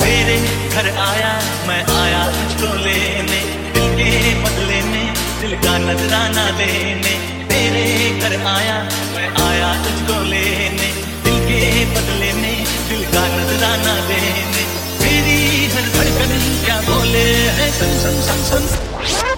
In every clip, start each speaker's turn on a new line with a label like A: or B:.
A: तेरे घर आया, मैं आया तुझको लेने दिल के बदले में, दिल का नजराना देने तेरे घर आया, मैं आया तुझको लेने दिल के बदले में, दिल का नजराना देने मेरी हर धड़कन, क्या बोले है? सन सन सन सन।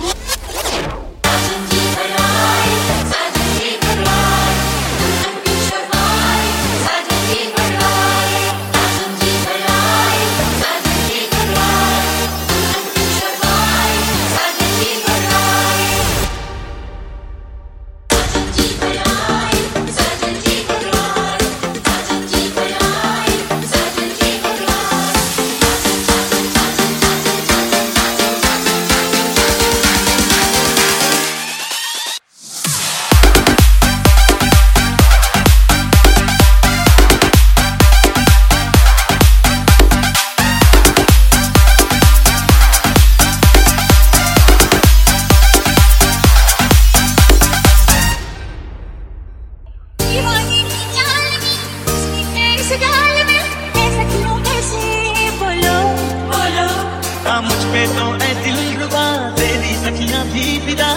A: तो ऐ दिल रुबा तेरी सखियाँ भी फिदा